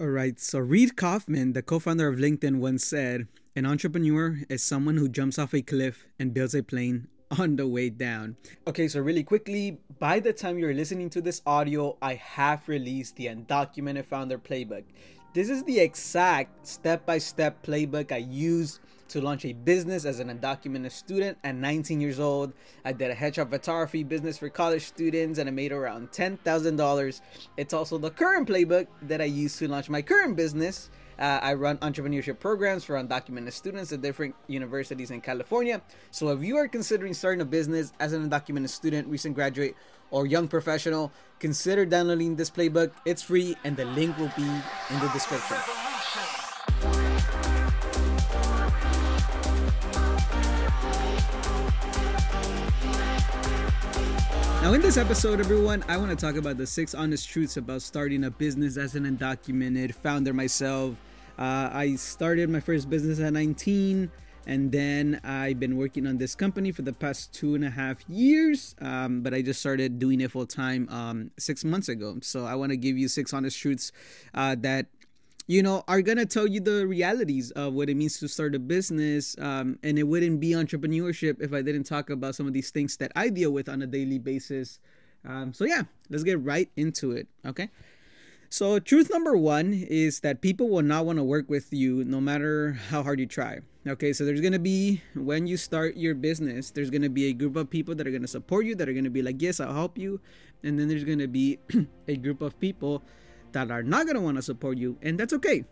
All right. So Reid Hoffman, the co-founder of LinkedIn, once said, "An entrepreneur is someone who jumps off a cliff and builds a plane on the way down." Okay, so really quickly, by the time you're listening to this audio, I have released the Undocumented Founder Playbook. This is the exact step-by-step playbook I used to launch a business as an undocumented student at 19 years old. I did a headshot photography business for college students and I made around $10,000. It's also the current playbook that I use to launch my current business. Uh, I run entrepreneurship programs for undocumented students at different universities in California. So if you are considering starting a business as an undocumented student, recent graduate, or young professional, consider downloading this playbook. It's free and the link will be in the description. Now, in this episode, everyone, I want to talk about the six honest truths about starting a business as an undocumented founder myself. Uh, I started my first business at 19, and then I've been working on this company for the past two and a half years. Um, but I just started doing it full time um, six months ago. So I want to give you six honest truths uh, that you know, are gonna tell you the realities of what it means to start a business. Um, and it wouldn't be entrepreneurship if I didn't talk about some of these things that I deal with on a daily basis. Um, so yeah, let's get right into it. Okay. So truth number one is that people will not want to work with you no matter how hard you try. Okay, so there's gonna be when you start your business, there's gonna be a group of people that are gonna support you, that are gonna be like, yes, I'll help you, and then there's gonna be a group of people that are not going to want to support you, and that's okay.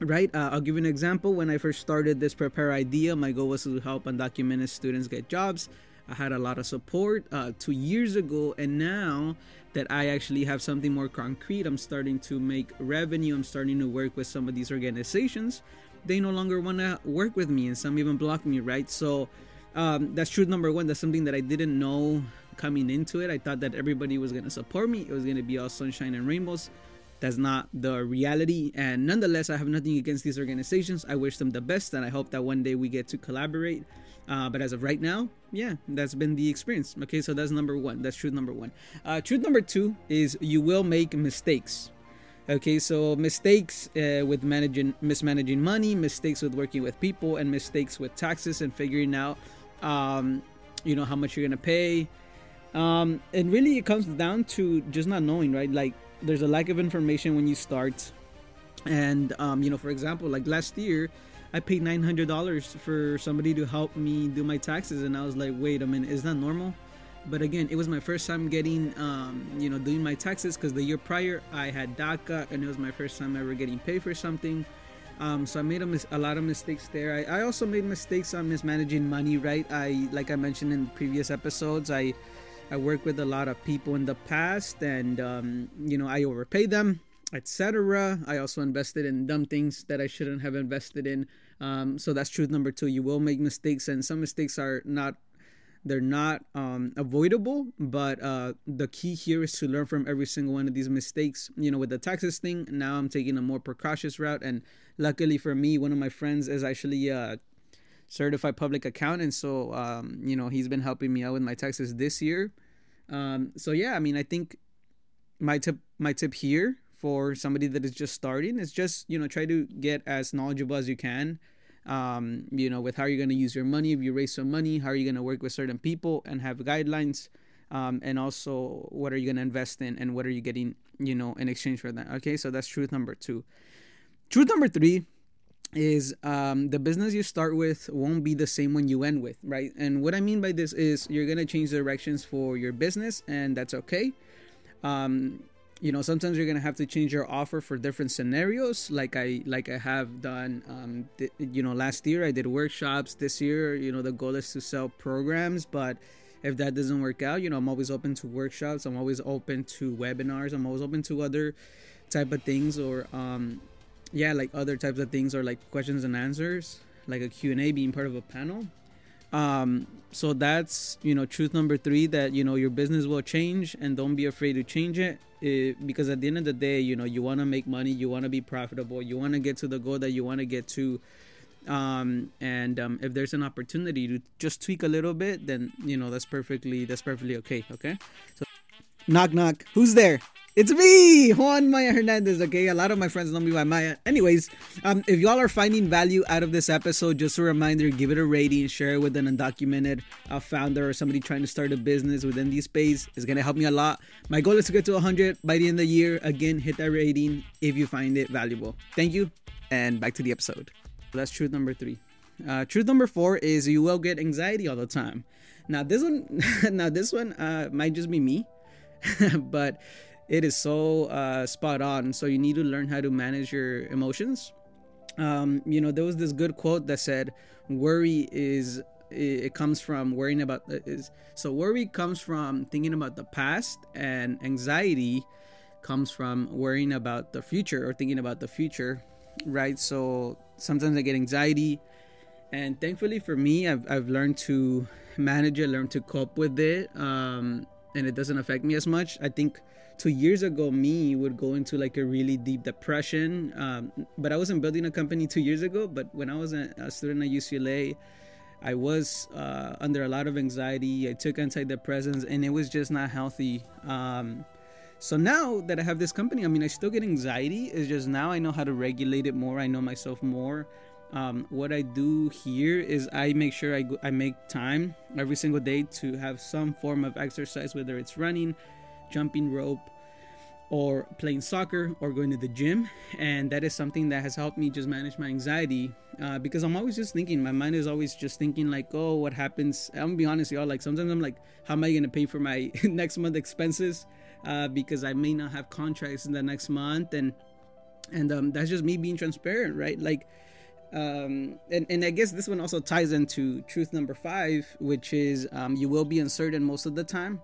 Right? Uh, I'll give you an example. When I first started this Prepare idea, my goal was to help undocumented students get jobs. I had a lot of support uh, two years ago, and now that I actually have something more concrete, I'm starting to make revenue. I'm starting to work with some of these organizations. They no longer want to work with me, and some even block me. Right? So um, that's truth number one. That's something that I didn't know coming into it. I thought that everybody was going to support me. It was going to be all sunshine and rainbows. That's not the reality. And nonetheless, I have nothing against these organizations. I wish them the best, and I hope that one day we get to collaborate. Uh, but as of right now, yeah, that's been the experience. Okay, so that's number one. That's truth number one. Uh, truth number two is you will make mistakes. Okay, so mistakes uh, with managing, mismanaging money, mistakes with working with people, and mistakes with taxes and figuring out, um, you know, how much you're gonna pay. Um, and really, it comes down to just not knowing, right? Like there's a lack of information when you start. And um, you know for example like last year i paid $900 for somebody to help me do my taxes. And i was like wait a minute is that normal? But again it was my first time getting um, you know doing my taxes because the year prior i had daca and it was my first time ever getting paid for something. Um, so i made a, mis- a, lot of mistakes there. I, I also made mistakes on mismanaging money right? I like i mentioned in previous episodes i I worked with a lot of people in the past, and um, you know I overpaid them, etc. I also invested in dumb things that I shouldn't have invested in. Um, so that's truth number two. You will make mistakes, and some mistakes are not they're not um, avoidable but uh, the key here is to learn from every single one of these mistakes you know with the taxes thing now i'm taking a more precautious route and luckily for me one of my friends is actually uh, certified public accountant. So, um, you know, he's been helping me out with my taxes this year. Um, so yeah, I mean, I think my tip, my tip here for somebody that is just starting is just, you know, try to get as knowledgeable as you can. Um, you know, with how you're going to use your money. If you raise some money, how are you going to work with certain people and have guidelines? Um, and also, what are you going to invest in and what are you getting, you know, in exchange for that? Okay, so that's truth number two. Truth number three is um, the business you start with won't be the same when you end with, right? And what I mean by this is you're gonna change directions for your business, and that's okay. Um, you know, sometimes you're gonna have to change your offer for different scenarios, like I like I have done. Um, th- you know, last year I did workshops. This year, you know, the goal is to sell programs, but if that doesn't work out, you know, I'm always open to workshops. I'm always open to webinars. I'm always open to other type of things or um, yeah like other types of things or like questions and answers like a q&a being part of a panel. Um so that's you know truth number three that you know your business will change and don't be afraid to change it, it because at the end of the day you know you want to make money you want to be profitable you want to get to the goal that you want to get to. Um and um if there's an opportunity to just tweak a little bit then you know that's perfectly that's perfectly okay okay? So Knock, knock. Who's there? It's me, Juan Maya Hernandez. Okay, a lot of my friends know me by Maya. Anyways, um, if y'all are finding value out of this episode, just a reminder: give it a rating, share it with an undocumented uh, founder or somebody trying to start a business within the space. It's gonna help me a lot. My goal is to get to 100 by the end of the year. Again, hit that rating if you find it valuable. Thank you, and back to the episode. That's truth number three. Uh, truth number four is you will get anxiety all the time. Now this one, now this one uh, might just be me, but it is so uh, spot on. So you need to learn how to manage your emotions. Um, you know, there was this good quote that said, "Worry is it comes from worrying about is so worry comes from thinking about the past, and anxiety comes from worrying about the future or thinking about the future." Right. So sometimes I get anxiety, and thankfully for me, I've I've learned to manage it, learn to cope with it, um, and it doesn't affect me as much. I think two years ago me would go into like a really deep depression um, but i wasn't building a company two years ago but when i was a student at ucla i was uh, under a lot of anxiety. I took antidepressants and it was just not healthy. Um, so now that i have this company i mean i still get anxiety. It's just now i know how to regulate it more. I know myself more um, what I do here is I make sure I, I make time every single day to have some form of exercise, whether it's running, jumping rope or playing soccer or going to the gym. And that is something that has helped me just manage my anxiety uh, because i'm always just thinking my mind is always just thinking like oh what happens? I'm gonna be honest y'all like sometimes i'm like how am i gonna pay for my next month expenses? Uh, because i may not have contracts in the next month and and um, that's just me being transparent right? Like um, and, and i guess this one also ties into truth number five which is um, you will be uncertain most of the time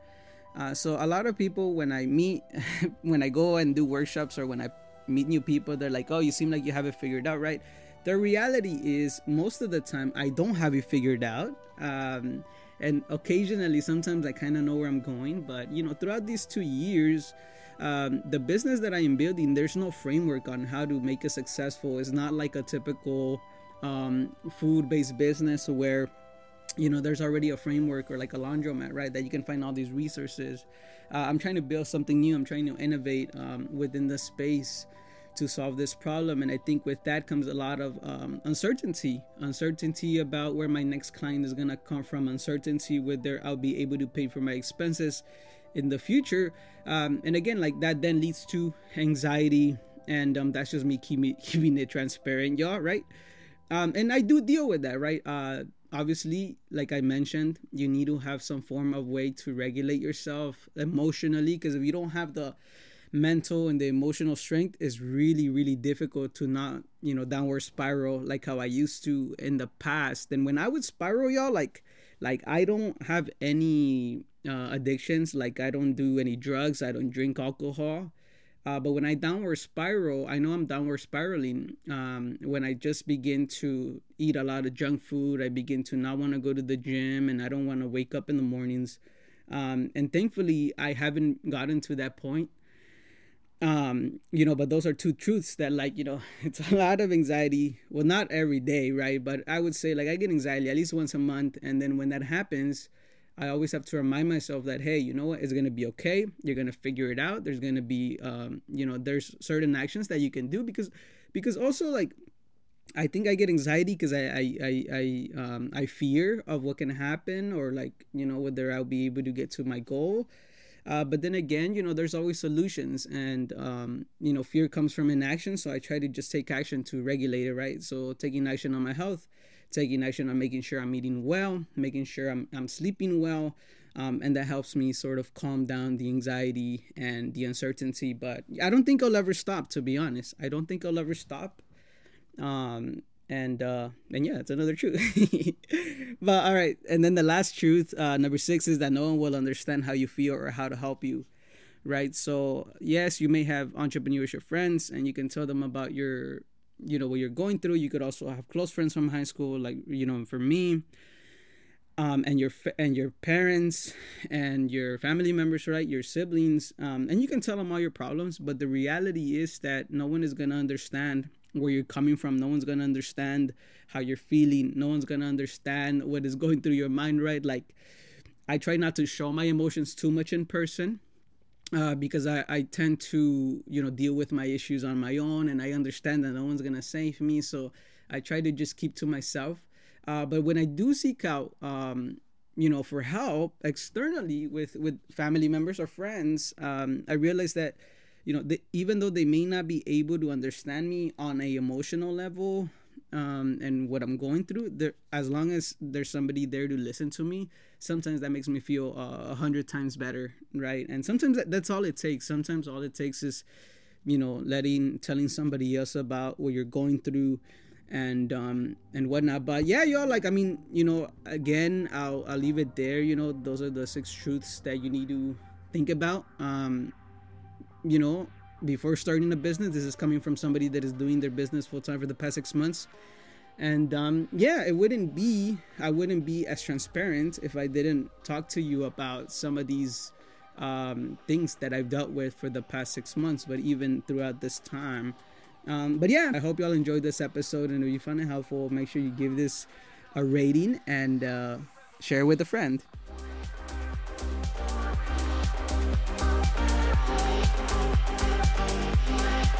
uh, so a lot of people, when I meet, when I go and do workshops or when I meet new people, they're like, "Oh, you seem like you have it figured out, right?" The reality is, most of the time, I don't have it figured out. Um, and occasionally, sometimes I kind of know where I'm going. But you know, throughout these two years, um, the business that I am building, there's no framework on how to make it successful. It's not like a typical um, food-based business where you know there's already a framework or like a laundromat right that you can find all these resources. Uh, i'm trying to build something new. I'm trying to innovate um, within the space to solve this problem. And i think with that comes a lot of um, uncertainty uncertainty about where my next client is going to come from uncertainty whether i'll be able to pay for my expenses in the future. Um, and again like that then leads to anxiety and um, that's just me keeping, keeping it transparent y'all right? Um, and i do deal with that right? Uh, obviously like i mentioned you need to have some form of way to regulate yourself emotionally because if you don't have the mental and the emotional strength is really really difficult to not you know downward spiral like how i used to in the past. And when i would spiral y'all like like i don't have any uh, addictions like i don't do any drugs i don't drink alcohol uh, but when I downward spiral, I know I'm downward spiraling. Um, when I just begin to eat a lot of junk food, I begin to not want to go to the gym and I don't want to wake up in the mornings. Um, and thankfully, I haven't gotten to that point. Um, you know, but those are two truths that, like, you know, it's a lot of anxiety. Well, not every day, right? But I would say, like, I get anxiety at least once a month. And then when that happens, I always have to remind myself that hey, you know what, it's gonna be okay. You're gonna figure it out. There's gonna be, um, you know, there's certain actions that you can do because, because also like, I think I get anxiety because I I I I, um, I fear of what can happen or like you know whether I'll be able to get to my goal. Uh, but then again, you know, there's always solutions, and um, you know, fear comes from inaction. So I try to just take action to regulate it, right? So taking action on my health taking action on making sure I'm eating well, making sure I'm, I'm sleeping well. Um, and that helps me sort of calm down the anxiety and the uncertainty. But I don't think I'll ever stop, to be honest. I don't think I'll ever stop. Um, and uh, and yeah, it's another truth. but all right, and then the last truth, uh, number six, is that no one will understand how you feel or how to help you, right? So yes, you may have entrepreneurship friends, and you can tell them about your you know what you're going through. You could also have close friends from high school like you know for me um, and your and your parents and your family members right? Your siblings um, and you can tell them all your problems but the reality is that no one is going to understand where you're coming from. No one's going to understand how you're feeling. No one's going to understand what is going through your mind right? Like i try not to show my emotions too much in person uh, because I, I tend to you know deal with my issues on my own and i understand that no one's gonna save me so i try to just keep to myself. Uh, but when i do seek out um, you know for help externally with with family members or friends um, i realize that you know even though they may not be able to understand me on a emotional level um, and what I'm going through, there as long as there's somebody there to listen to me, sometimes that makes me feel uh, a uh, hundred times better, right? And sometimes that, that's all it takes. Sometimes all it takes is, you know, letting telling somebody else about what you're going through, and um and whatnot. But yeah, y'all, like I mean, you know, again, I'll I'll leave it there. You know, those are the six truths that you need to think about. Um, you know, before starting a business. This is coming from somebody that is doing their business full time for the past six months. And um, yeah, it wouldn't be, I wouldn't be as transparent if I didn't talk to you about some of these um, things that I've dealt with for the past six months, but even throughout this time. Um, but yeah, I hope y'all enjoyed this episode. And if you found it helpful, make sure you give this a rating and uh, share with a friend. みんなでね。